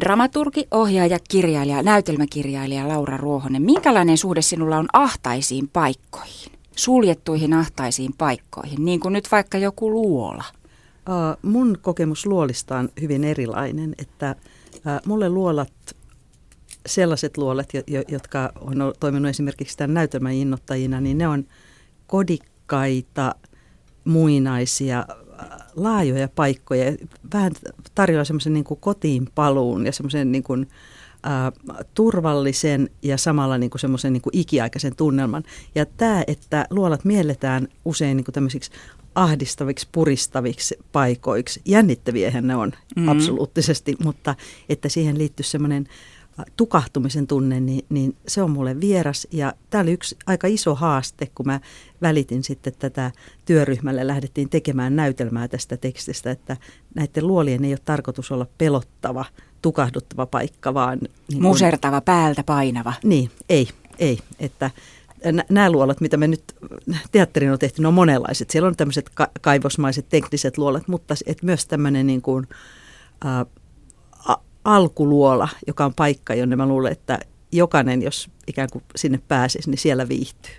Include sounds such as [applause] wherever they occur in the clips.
Dramaturgi, ohjaaja, kirjailija, näytelmäkirjailija Laura Ruohonen. Minkälainen suhde sinulla on ahtaisiin paikkoihin? Suljettuihin ahtaisiin paikkoihin, niin kuin nyt vaikka joku luola. Mun kokemus luolista on hyvin erilainen, että mulle luolat, sellaiset luolat, jotka on toiminut esimerkiksi tämän näytelmän innottajina, niin ne on kodikkaita, muinaisia, laajoja paikkoja. Vähän tarjoaa semmoisen niin kotiin paluun ja semmoisen niin kuin, äh, turvallisen ja samalla niin kuin semmoisen niin kuin ikiaikaisen tunnelman. Ja tämä, että luolat mielletään usein niin kuin tämmöisiksi ahdistaviksi, puristaviksi paikoiksi. Jännittäviähän ne on mm-hmm. absoluuttisesti, mutta että siihen liittyy semmoinen tukahtumisen tunne, niin, niin se on mulle vieras. Ja tämä oli yksi aika iso haaste, kun mä välitin sitten tätä työryhmälle, lähdettiin tekemään näytelmää tästä tekstistä, että näiden luolien ei ole tarkoitus olla pelottava, tukahduttava paikka, vaan... Niin Musertava, kun, päältä painava. Niin, ei, ei. Että nämä luolat, mitä me nyt teatterin on tehty, ne on monenlaiset. Siellä on tämmöiset ka- kaivosmaiset tekniset luolat, mutta et myös tämmöinen niin kuin, äh, alkuluola, joka on paikka, jonne mä luulen, että jokainen, jos ikään kuin sinne pääsisi, niin siellä viihtyy.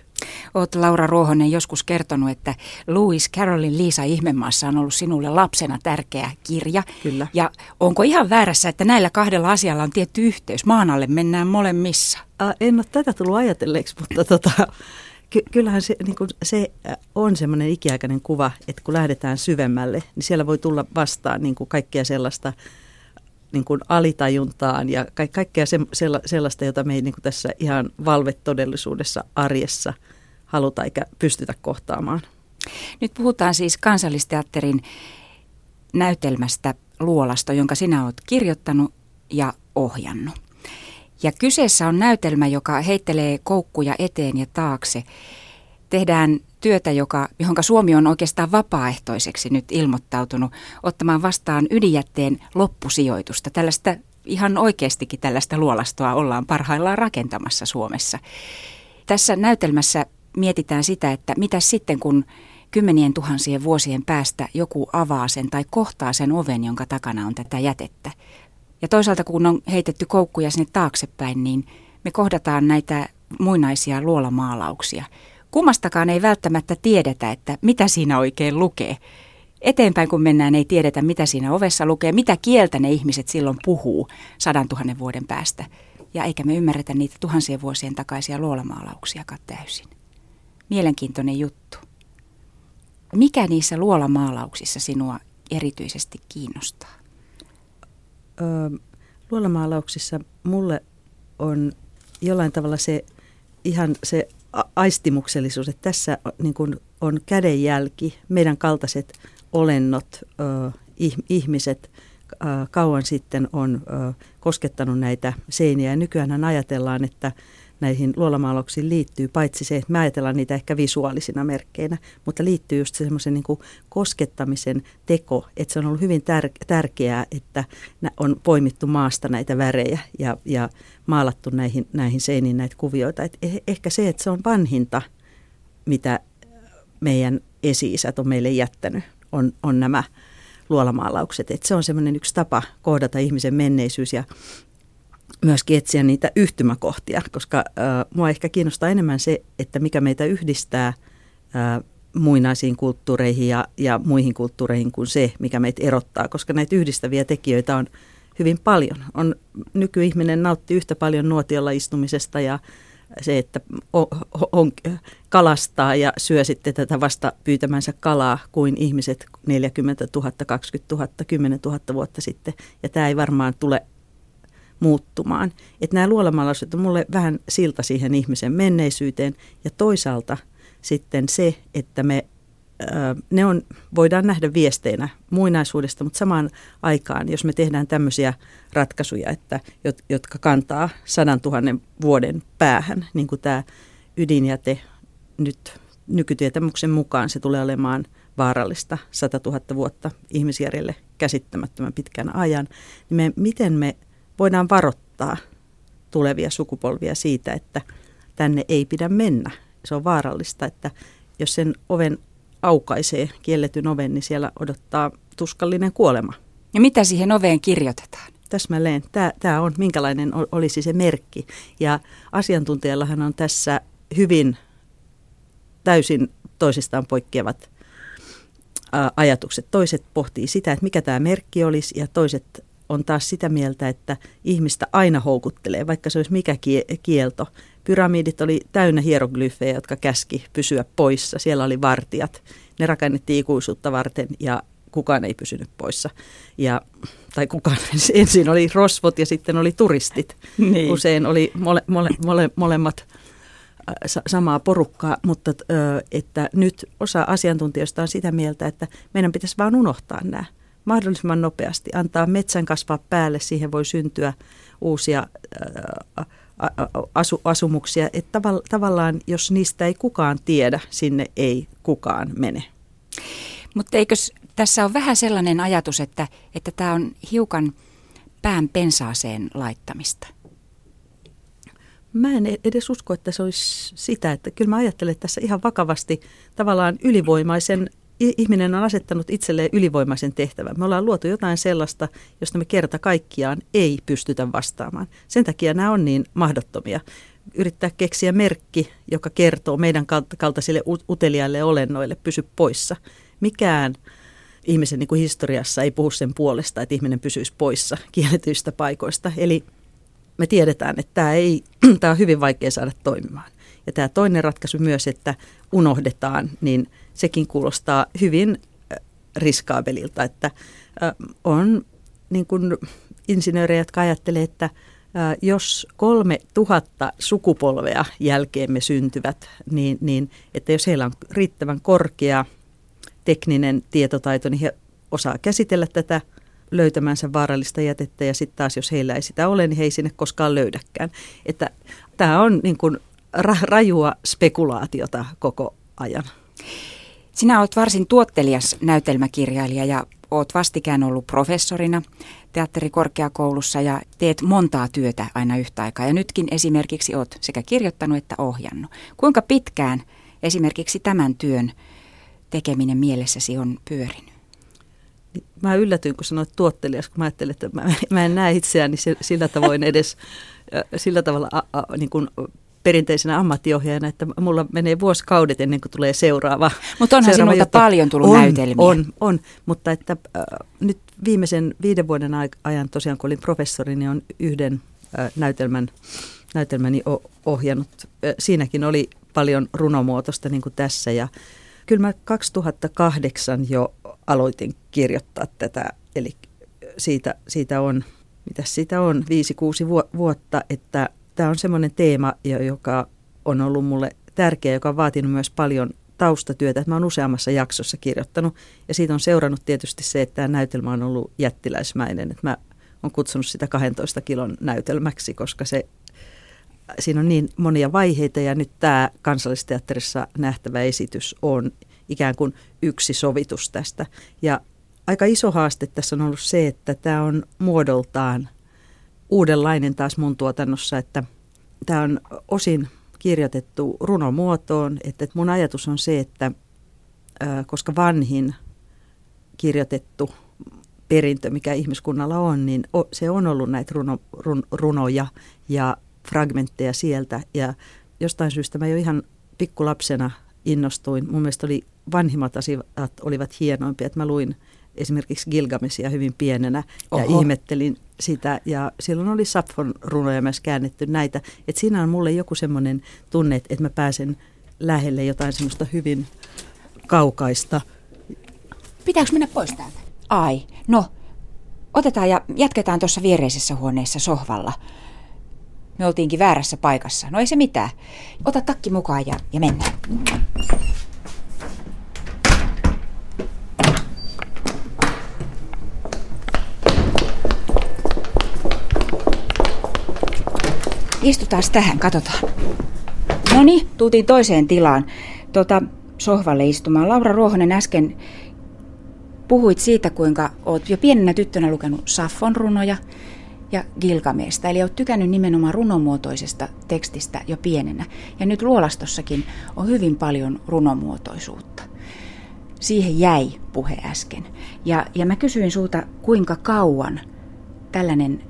Olet Laura Ruohonen joskus kertonut, että Louis Carolin Liisa Ihmemaassa on ollut sinulle lapsena tärkeä kirja. Kyllä. Ja onko ihan väärässä, että näillä kahdella asialla on tietty yhteys? Maan alle mennään molemmissa. Äh, en ole tätä tullut ajatelleeksi, mutta [laughs] tota, ky- kyllähän se, niin kuin se on semmoinen ikiaikainen kuva, että kun lähdetään syvemmälle, niin siellä voi tulla vastaan niin kuin kaikkea sellaista – niin kuin alitajuntaan ja ka- kaikkea se, sellaista, jota me ei niin kuin tässä ihan valvetodellisuudessa arjessa haluta eikä pystytä kohtaamaan. Nyt puhutaan siis kansallisteatterin näytelmästä Luolasta, jonka sinä olet kirjoittanut ja ohjannut. Ja kyseessä on näytelmä, joka heittelee koukkuja eteen ja taakse. Tehdään työtä, joka, johon Suomi on oikeastaan vapaaehtoiseksi nyt ilmoittautunut ottamaan vastaan ydinjätteen loppusijoitusta. Tällaista ihan oikeastikin tällaista luolastoa ollaan parhaillaan rakentamassa Suomessa. Tässä näytelmässä mietitään sitä, että mitä sitten kun kymmenien tuhansien vuosien päästä joku avaa sen tai kohtaa sen oven, jonka takana on tätä jätettä. Ja toisaalta kun on heitetty koukkuja sinne taaksepäin, niin me kohdataan näitä muinaisia luolamaalauksia – Kummastakaan ei välttämättä tiedetä, että mitä siinä oikein lukee. Eteenpäin kun mennään, ei tiedetä, mitä siinä ovessa lukee, mitä kieltä ne ihmiset silloin puhuu sadan tuhannen vuoden päästä. Ja eikä me ymmärretä niitä tuhansien vuosien takaisia luolamaalauksiakaan täysin. Mielenkiintoinen juttu. Mikä niissä luolamaalauksissa sinua erityisesti kiinnostaa? Öö, luolamaalauksissa mulle on jollain tavalla se ihan se aistimuksellisuus, että tässä niin kuin on kädenjälki, meidän kaltaiset olennot, ihmiset kauan sitten on koskettanut näitä seiniä. Nykyään ajatellaan, että näihin luolamaalauksiin liittyy paitsi se, että me ajatellaan niitä ehkä visuaalisina merkkeinä, mutta liittyy just semmoisen niin koskettamisen teko, että se on ollut hyvin tär- tärkeää, että on poimittu maasta näitä värejä ja, ja maalattu näihin, näihin seiniin näitä kuvioita. Et eh, ehkä se, että se on vanhinta, mitä meidän esi-isät on meille jättänyt, on, on nämä luolamaalaukset. Et se on semmoinen yksi tapa kohdata ihmisen menneisyys ja myöskin etsiä niitä yhtymäkohtia, koska äh, mua ehkä kiinnostaa enemmän se, että mikä meitä yhdistää äh, muinaisiin kulttuureihin ja, ja muihin kulttuureihin kuin se, mikä meitä erottaa, koska näitä yhdistäviä tekijöitä on hyvin paljon. On, nykyihminen nauttii yhtä paljon nuotiolla istumisesta ja se, että on, on, kalastaa ja syö sitten tätä vasta pyytämänsä kalaa kuin ihmiset 40 000, 20 000, 10 000 vuotta sitten. Ja tämä ei varmaan tule muuttumaan. Että nämä luolamalaiset on mulle vähän silta siihen ihmisen menneisyyteen ja toisaalta sitten se, että me ne on, voidaan nähdä viesteinä muinaisuudesta, mutta samaan aikaan, jos me tehdään tämmöisiä ratkaisuja, että, jotka kantaa sadan tuhannen vuoden päähän, niin kuin tämä ydinjäte nyt nykytietämyksen mukaan se tulee olemaan vaarallista 100 000 vuotta ihmisjärjelle käsittämättömän pitkän ajan, niin me, miten me voidaan varoittaa tulevia sukupolvia siitä, että tänne ei pidä mennä. Se on vaarallista, että jos sen oven aukaisee, kielletyn oven, niin siellä odottaa tuskallinen kuolema. Ja mitä siihen oveen kirjoitetaan? täsmälleen. Tämä, tämä on, minkälainen olisi se merkki. Ja asiantuntijallahan on tässä hyvin täysin toisistaan poikkeavat ajatukset. Toiset pohtii sitä, että mikä tämä merkki olisi, ja toiset on taas sitä mieltä, että ihmistä aina houkuttelee, vaikka se olisi mikä kielto. Pyramidit oli täynnä hieroglyfejä, jotka käski pysyä poissa. Siellä oli vartijat. Ne rakennettiin ikuisuutta varten ja kukaan ei pysynyt poissa. Ja, tai kukaan, [laughs] ensin oli rosvot ja sitten oli turistit. [laughs] Niin. Usein oli mole, mole, mole, molemmat samaa porukkaa, mutta että nyt osa asiantuntijoista on sitä mieltä, että meidän pitäisi vain unohtaa nämä mahdollisimman nopeasti, antaa metsän kasvaa päälle, siihen voi syntyä uusia asu, asumuksia, että tavallaan jos niistä ei kukaan tiedä, sinne ei kukaan mene. Mutta eikö tässä on vähän sellainen ajatus, että, että tämä on hiukan pään pensaaseen laittamista? Mä en e- edes usko, että se olisi sitä, että kyllä mä ajattelen, että tässä ihan vakavasti tavallaan ylivoimaisen ihminen on asettanut itselleen ylivoimaisen tehtävän. Me ollaan luotu jotain sellaista, josta me kerta kaikkiaan ei pystytä vastaamaan. Sen takia nämä on niin mahdottomia. Yrittää keksiä merkki, joka kertoo meidän kaltaisille uteliaille olennoille, pysy poissa. Mikään ihmisen niin kuin historiassa ei puhu sen puolesta, että ihminen pysyisi poissa kielletyistä paikoista. Eli me tiedetään, että tämä, ei, tämä on hyvin vaikea saada toimimaan. Ja tämä toinen ratkaisu myös, että unohdetaan, niin sekin kuulostaa hyvin riskaabelilta, että on niin kuin insinöörejä, jotka ajattelee, että jos kolme tuhatta sukupolvea jälkeemme syntyvät, niin, niin että jos heillä on riittävän korkea tekninen tietotaito, niin he osaa käsitellä tätä löytämänsä vaarallista jätettä ja sitten taas jos heillä ei sitä ole, niin he ei sinne koskaan löydäkään. Että tämä on niin kuin ra- rajua spekulaatiota koko ajan. Sinä olet varsin tuottelias näytelmäkirjailija ja olet vastikään ollut professorina teatterikorkeakoulussa ja teet montaa työtä aina yhtä aikaa. Ja nytkin esimerkiksi olet sekä kirjoittanut että ohjannut. Kuinka pitkään esimerkiksi tämän työn tekeminen mielessäsi on pyörinyt? Mä yllätyin, kun sanoit tuottelias, kun mä ajattelin, että mä, mä en näe itseäni sillä tavoin edes sillä tavalla a, a, niin kuin perinteisenä ammattiohjaajana, että mulla menee vuosikaudet ennen kuin tulee seuraava. Mutta onhan seuraava sinulta paljon tullut on, näytelmiä. On, on, mutta että äh, nyt viimeisen viiden vuoden ajan tosiaan, kun olin professori, niin on yhden äh, näytelmän, näytelmäni ohjannut. Äh, siinäkin oli paljon runomuotoista niin kuin tässä ja kyllä mä 2008 jo aloitin kirjoittaa tätä, eli siitä, siitä on, mitä siitä on, 5-6 vuotta, että tämä on semmoinen teema, joka on ollut mulle tärkeä, joka on vaatinut myös paljon taustatyötä. Mä oon useammassa jaksossa kirjoittanut ja siitä on seurannut tietysti se, että tämä näytelmä on ollut jättiläismäinen. Että mä oon kutsunut sitä 12 kilon näytelmäksi, koska se, siinä on niin monia vaiheita ja nyt tämä kansallisteatterissa nähtävä esitys on ikään kuin yksi sovitus tästä. Ja aika iso haaste tässä on ollut se, että tämä on muodoltaan uudenlainen taas mun tuotannossa, että tämä on osin kirjoitettu runomuotoon, että mun ajatus on se, että koska vanhin kirjoitettu perintö, mikä ihmiskunnalla on, niin se on ollut näitä runo, run, runoja ja fragmentteja sieltä. Ja jostain syystä mä jo ihan pikkulapsena innostuin. Mun mielestä oli vanhimmat asiat olivat hienoimpia, että mä luin esimerkiksi Gilgamesia hyvin pienenä Oho. ja ihmettelin sitä. Ja silloin oli Sapfon runoja myös käännetty näitä. Että siinä on mulle joku semmoinen tunne, että mä pääsen lähelle jotain semmoista hyvin kaukaista. Pitääkö mennä pois täältä? Ai, no, otetaan ja jatketaan tuossa viereisessä huoneessa sohvalla. Me oltiinkin väärässä paikassa. No ei se mitään. Ota takki mukaan ja, ja mennään. Istutaan tähän, katsotaan. No niin, tultiin toiseen tilaan. Tota, sohvalle istumaan. Laura Ruohonen äsken puhuit siitä, kuinka oot jo pienenä tyttönä lukenut Saffon runoja ja Gilgamesta. Eli oot tykännyt nimenomaan runomuotoisesta tekstistä jo pienenä. Ja nyt luolastossakin on hyvin paljon runomuotoisuutta. Siihen jäi puhe äsken. Ja, ja mä kysyin sulta, kuinka kauan tällainen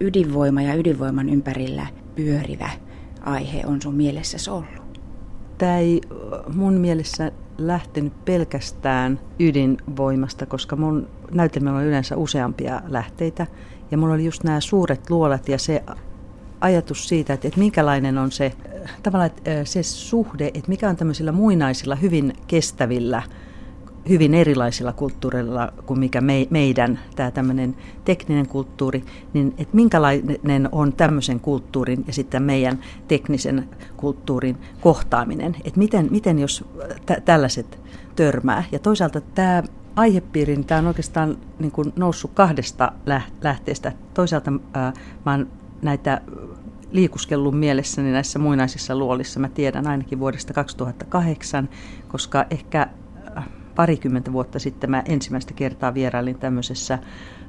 ydinvoima ja ydinvoiman ympärillä pyörivä aihe on sun mielessäsi ollut? Tämä ei mun mielessä lähtenyt pelkästään ydinvoimasta, koska mun näytelmällä on yleensä useampia lähteitä. Ja mulla oli just nämä suuret luolat ja se ajatus siitä, että, että minkälainen on se, tavallaan että se suhde, että mikä on tämmöisillä muinaisilla, hyvin kestävillä, hyvin erilaisilla kulttuureilla kuin mikä me, meidän tämä tämmöinen tekninen kulttuuri, niin että minkälainen on tämmöisen kulttuurin ja sitten meidän teknisen kulttuurin kohtaaminen, että miten, miten jos tä, tällaiset törmää. Ja toisaalta tämä aihepiiri, niin tämä on oikeastaan niin kuin noussut kahdesta lähteestä. Toisaalta ää, mä oon näitä liikuskellun mielessäni näissä muinaisissa luolissa. Mä tiedän ainakin vuodesta 2008, koska ehkä äh, parikymmentä vuotta sitten mä ensimmäistä kertaa vierailin tämmöisessä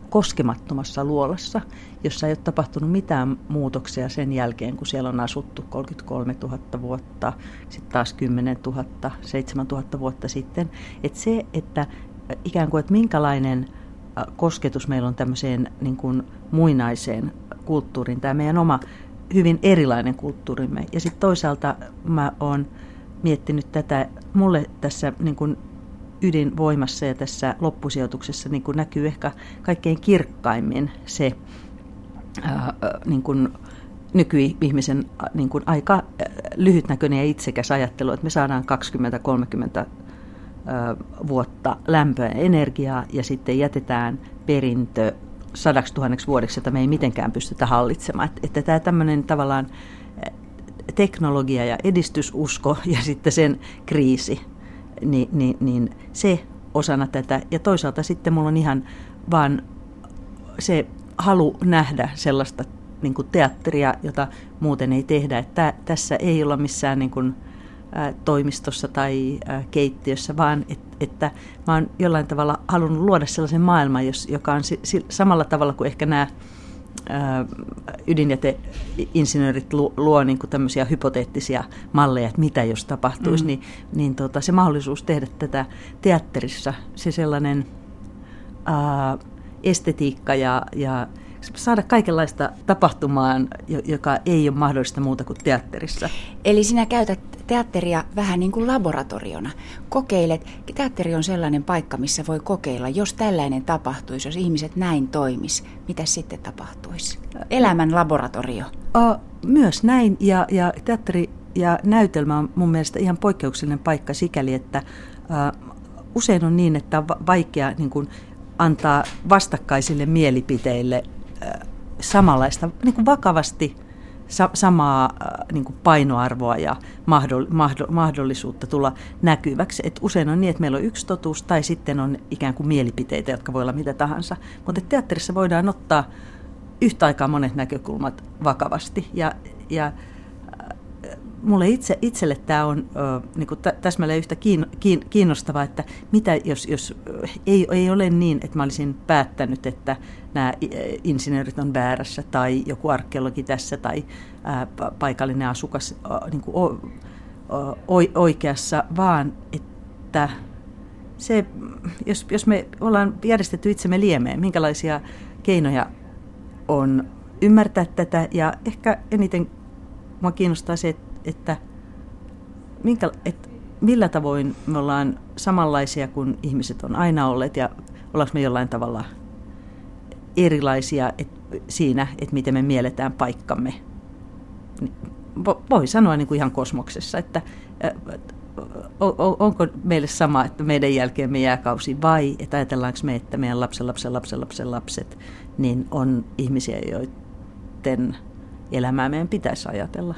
koskemattomassa luolassa, jossa ei ole tapahtunut mitään muutoksia sen jälkeen, kun siellä on asuttu 33 000 vuotta, sitten taas 10 000, 7 000 vuotta sitten. Että se, että ikään kuin, että minkälainen kosketus meillä on tämmöiseen niin kuin muinaiseen kulttuuriin, tämä meidän oma hyvin erilainen kulttuurimme. Ja sitten toisaalta mä oon miettinyt tätä, mulle tässä niin kuin ydinvoimassa ja tässä loppusijoituksessa niin kuin näkyy ehkä kaikkein kirkkaimmin se ää, niin kuin nykyihmisen niin kuin aika lyhytnäköinen ja itsekäs ajattelu, että me saadaan 20-30 vuotta lämpöä ja energiaa ja sitten jätetään perintö sadaksi tuhanneksi vuodeksi, jota me ei mitenkään pystytä hallitsemaan. Että, että tämä tämmöinen tavallaan teknologia ja edistysusko [laughs] ja sitten sen kriisi, niin, niin, niin se osana tätä. Ja toisaalta sitten mulla on ihan vaan se halu nähdä sellaista niin kuin teatteria, jota muuten ei tehdä. Että tässä ei olla missään niin kuin, toimistossa tai keittiössä, vaan et, että mä oon jollain tavalla halunnut luoda sellaisen maailman, jos, joka on si, si, samalla tavalla kuin ehkä nämä ydinjäteinsinöörit luo, luo niin kuin tämmöisiä hypoteettisia malleja, että mitä jos tapahtuisi, mm. niin, niin tota, se mahdollisuus tehdä tätä teatterissa, se sellainen ää, estetiikka ja, ja saada kaikenlaista tapahtumaan, joka ei ole mahdollista muuta kuin teatterissa. Eli sinä käytät teatteria vähän niin kuin laboratoriona. Kokeilet, teatteri on sellainen paikka, missä voi kokeilla, jos tällainen tapahtuisi, jos ihmiset näin toimis, mitä sitten tapahtuisi? Elämän laboratorio. Uh, myös näin, ja, ja teatteri ja näytelmä on mun mielestä ihan poikkeuksellinen paikka sikäli, että uh, usein on niin, että on vaikea niin kuin, antaa vastakkaisille mielipiteille samanlaista niin kuin vakavasti sa- samaa niin kuin painoarvoa ja mahdoll- mahdoll- mahdollisuutta tulla näkyväksi. Et usein on niin, että meillä on yksi totuus tai sitten on ikään kuin mielipiteitä, jotka voi olla mitä tahansa. Mutta teatterissa voidaan ottaa yhtä aikaa monet näkökulmat vakavasti ja, ja mulle itse, itselle tämä on ö, niin kuin täsmälleen yhtä kiin, kiin, kiinnostavaa, että mitä jos, jos ei, ei ole niin, että mä olisin päättänyt, että nämä insinöörit on väärässä tai joku arkeologi tässä tai paikallinen asukas niin kuin o, o, oikeassa, vaan että se, jos, jos me ollaan järjestetty itsemme liemeen, minkälaisia keinoja on ymmärtää tätä ja ehkä eniten mua kiinnostaa se, että että, minkä, että millä tavoin me ollaan samanlaisia kuin ihmiset on aina olleet ja ollaanko me jollain tavalla erilaisia et, siinä, että miten me mielletään paikkamme. Voi sanoa niin kuin ihan kosmoksessa, että onko meille sama, että meidän jälkeen me jääkausi vai että ajatellaanko me, että meidän lapsen, lapsen, lapsen, lapsen lapset niin on ihmisiä, joiden elämää meidän pitäisi ajatella.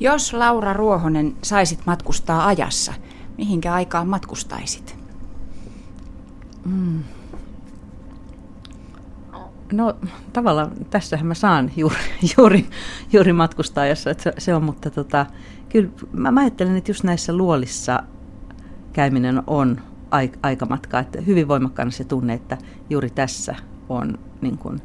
Jos Laura Ruohonen saisit matkustaa ajassa, mihinkä aikaan matkustaisit? Mm. No tavallaan tässähän mä saan juuri, juuri, juuri matkustaa ajassa, että se, se on, mutta tota, kyllä mä, mä ajattelen, että just näissä luolissa käyminen on aikamatka, että hyvin voimakkaana se tunne, että juuri tässä on niin kuin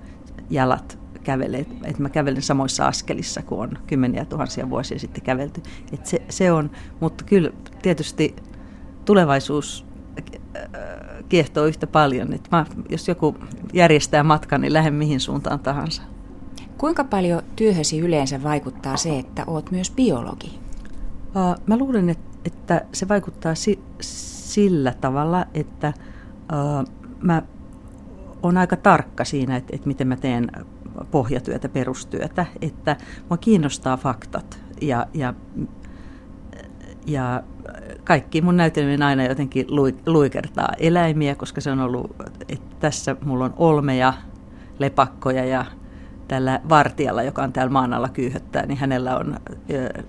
jalat kävele, että mä kävelen samoissa askelissa kuin on kymmeniä tuhansia vuosia sitten kävelty. Et se, se on, mutta kyllä tietysti tulevaisuus äh, kiehtoo yhtä paljon. Että mä, jos joku järjestää matkan, niin lähden mihin suuntaan tahansa. Kuinka paljon työhösi yleensä vaikuttaa se, että oot myös biologi? Mä luulen, että, se vaikuttaa si- sillä tavalla, että mä oon aika tarkka siinä, että, että miten mä teen pohjatyötä, perustyötä, että mua kiinnostaa faktat ja, ja, ja kaikki mun näytelmien aina jotenkin luikertaa eläimiä, koska se on ollut, että tässä mulla on olmeja, lepakkoja ja tällä vartijalla, joka on täällä maan alla kyyhöttää, niin hänellä on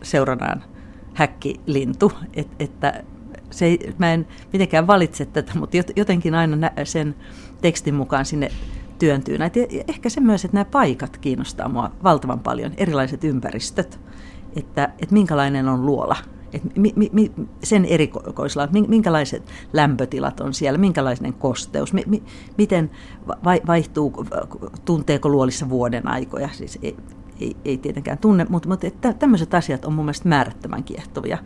seuranaan häkkilintu, Et, että se ei, mä en mitenkään valitse tätä, mutta jotenkin aina sen tekstin mukaan sinne työntyy näitä. Ja ehkä se myös, että nämä paikat kiinnostaa mua valtavan paljon, erilaiset ympäristöt, että, että minkälainen on luola, että mi, mi, sen erikoisilla, minkälaiset lämpötilat on siellä, minkälainen kosteus, mi, mi, miten vaihtuu, tunteeko luolissa vuoden aikoja, siis ei, ei, ei tietenkään tunne, mutta, mutta että tämmöiset asiat on mun mielestä määrättömän kiehtovia.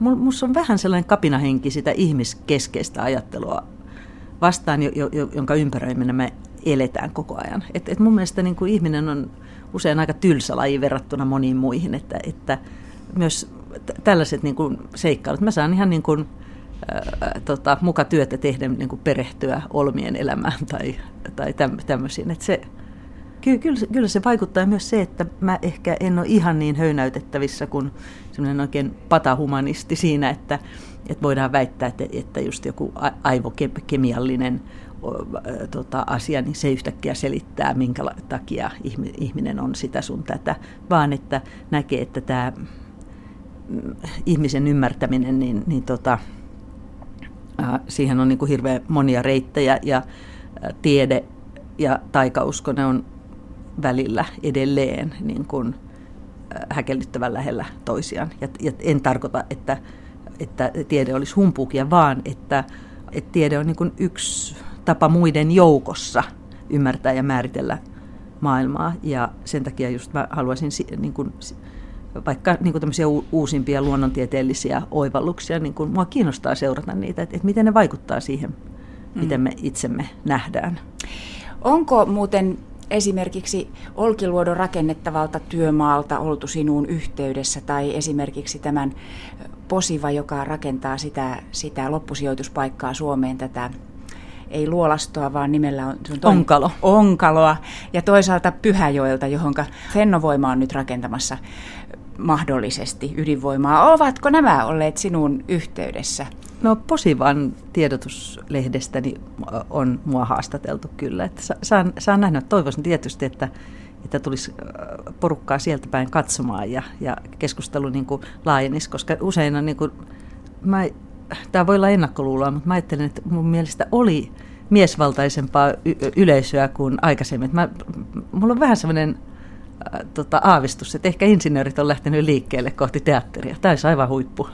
Minussa on vähän sellainen kapinahenki sitä ihmiskeskeistä ajattelua vastaan, jo, jo, jonka ympäröimänä me eletään koko ajan. Et, et mun mielestä niin kuin ihminen on usein aika tylsä laji verrattuna moniin muihin, että, että myös tällaiset niin kuin seikkailut, mä saan ihan niin kuin, ää, tota, muka työtä tehdä niin kuin perehtyä olmien elämään tai, tai tämmöisiin. Että se, kyllä, kyllä, kyllä se vaikuttaa myös se, että mä ehkä en ole ihan niin höynäytettävissä kuin semmoinen oikein patahumanisti siinä, että, että voidaan väittää, että, että just joku aivokemiallinen tota, asia, niin se yhtäkkiä selittää, minkä takia ihminen on sitä sun tätä, vaan että näkee, että tämä mm, ihmisen ymmärtäminen, niin, niin tota, siihen on niin kuin hirveän monia reittejä ja tiede ja taikausko, ne on välillä edelleen niin kuin häkellyttävän lähellä toisiaan. Ja, ja en tarkoita, että, että tiede olisi humpuukia, vaan että, että tiede on niin yksi tapa muiden joukossa ymmärtää ja määritellä maailmaa. Ja sen takia just mä haluaisin niin kuin, vaikka niin kuin tämmöisiä uusimpia luonnontieteellisiä oivalluksia, niin kuin mua kiinnostaa seurata niitä, että, että miten ne vaikuttaa siihen, mm. miten me itsemme nähdään. Onko muuten esimerkiksi Olkiluodon rakennettavalta työmaalta oltu sinuun yhteydessä tai esimerkiksi tämän Posiva, joka rakentaa sitä, sitä loppusijoituspaikkaa Suomeen, tätä ei luolastoa, vaan nimellä on... On toinen, Onkalo. Onkaloa. Ja toisaalta Pyhäjoelta, johon Fennovoima on nyt rakentamassa mahdollisesti ydinvoimaa. Ovatko nämä olleet sinun yhteydessä? No Posivan tiedotuslehdestäni on mua haastateltu kyllä. Että saan, saan nähdä, toivoisin tietysti, että, että tulisi porukkaa sieltä päin katsomaan ja, ja keskustelu niin kuin laajenisi, koska usein on niin kuin, mä tämä voi olla ennakkoluuloa, mutta mä ajattelen, että mun mielestä oli miesvaltaisempaa y- yleisöä kuin aikaisemmin. Mä, mulla on vähän sellainen äh, tota, aavistus, että ehkä insinöörit on lähtenyt liikkeelle kohti teatteria. Tämä olisi aivan huippu.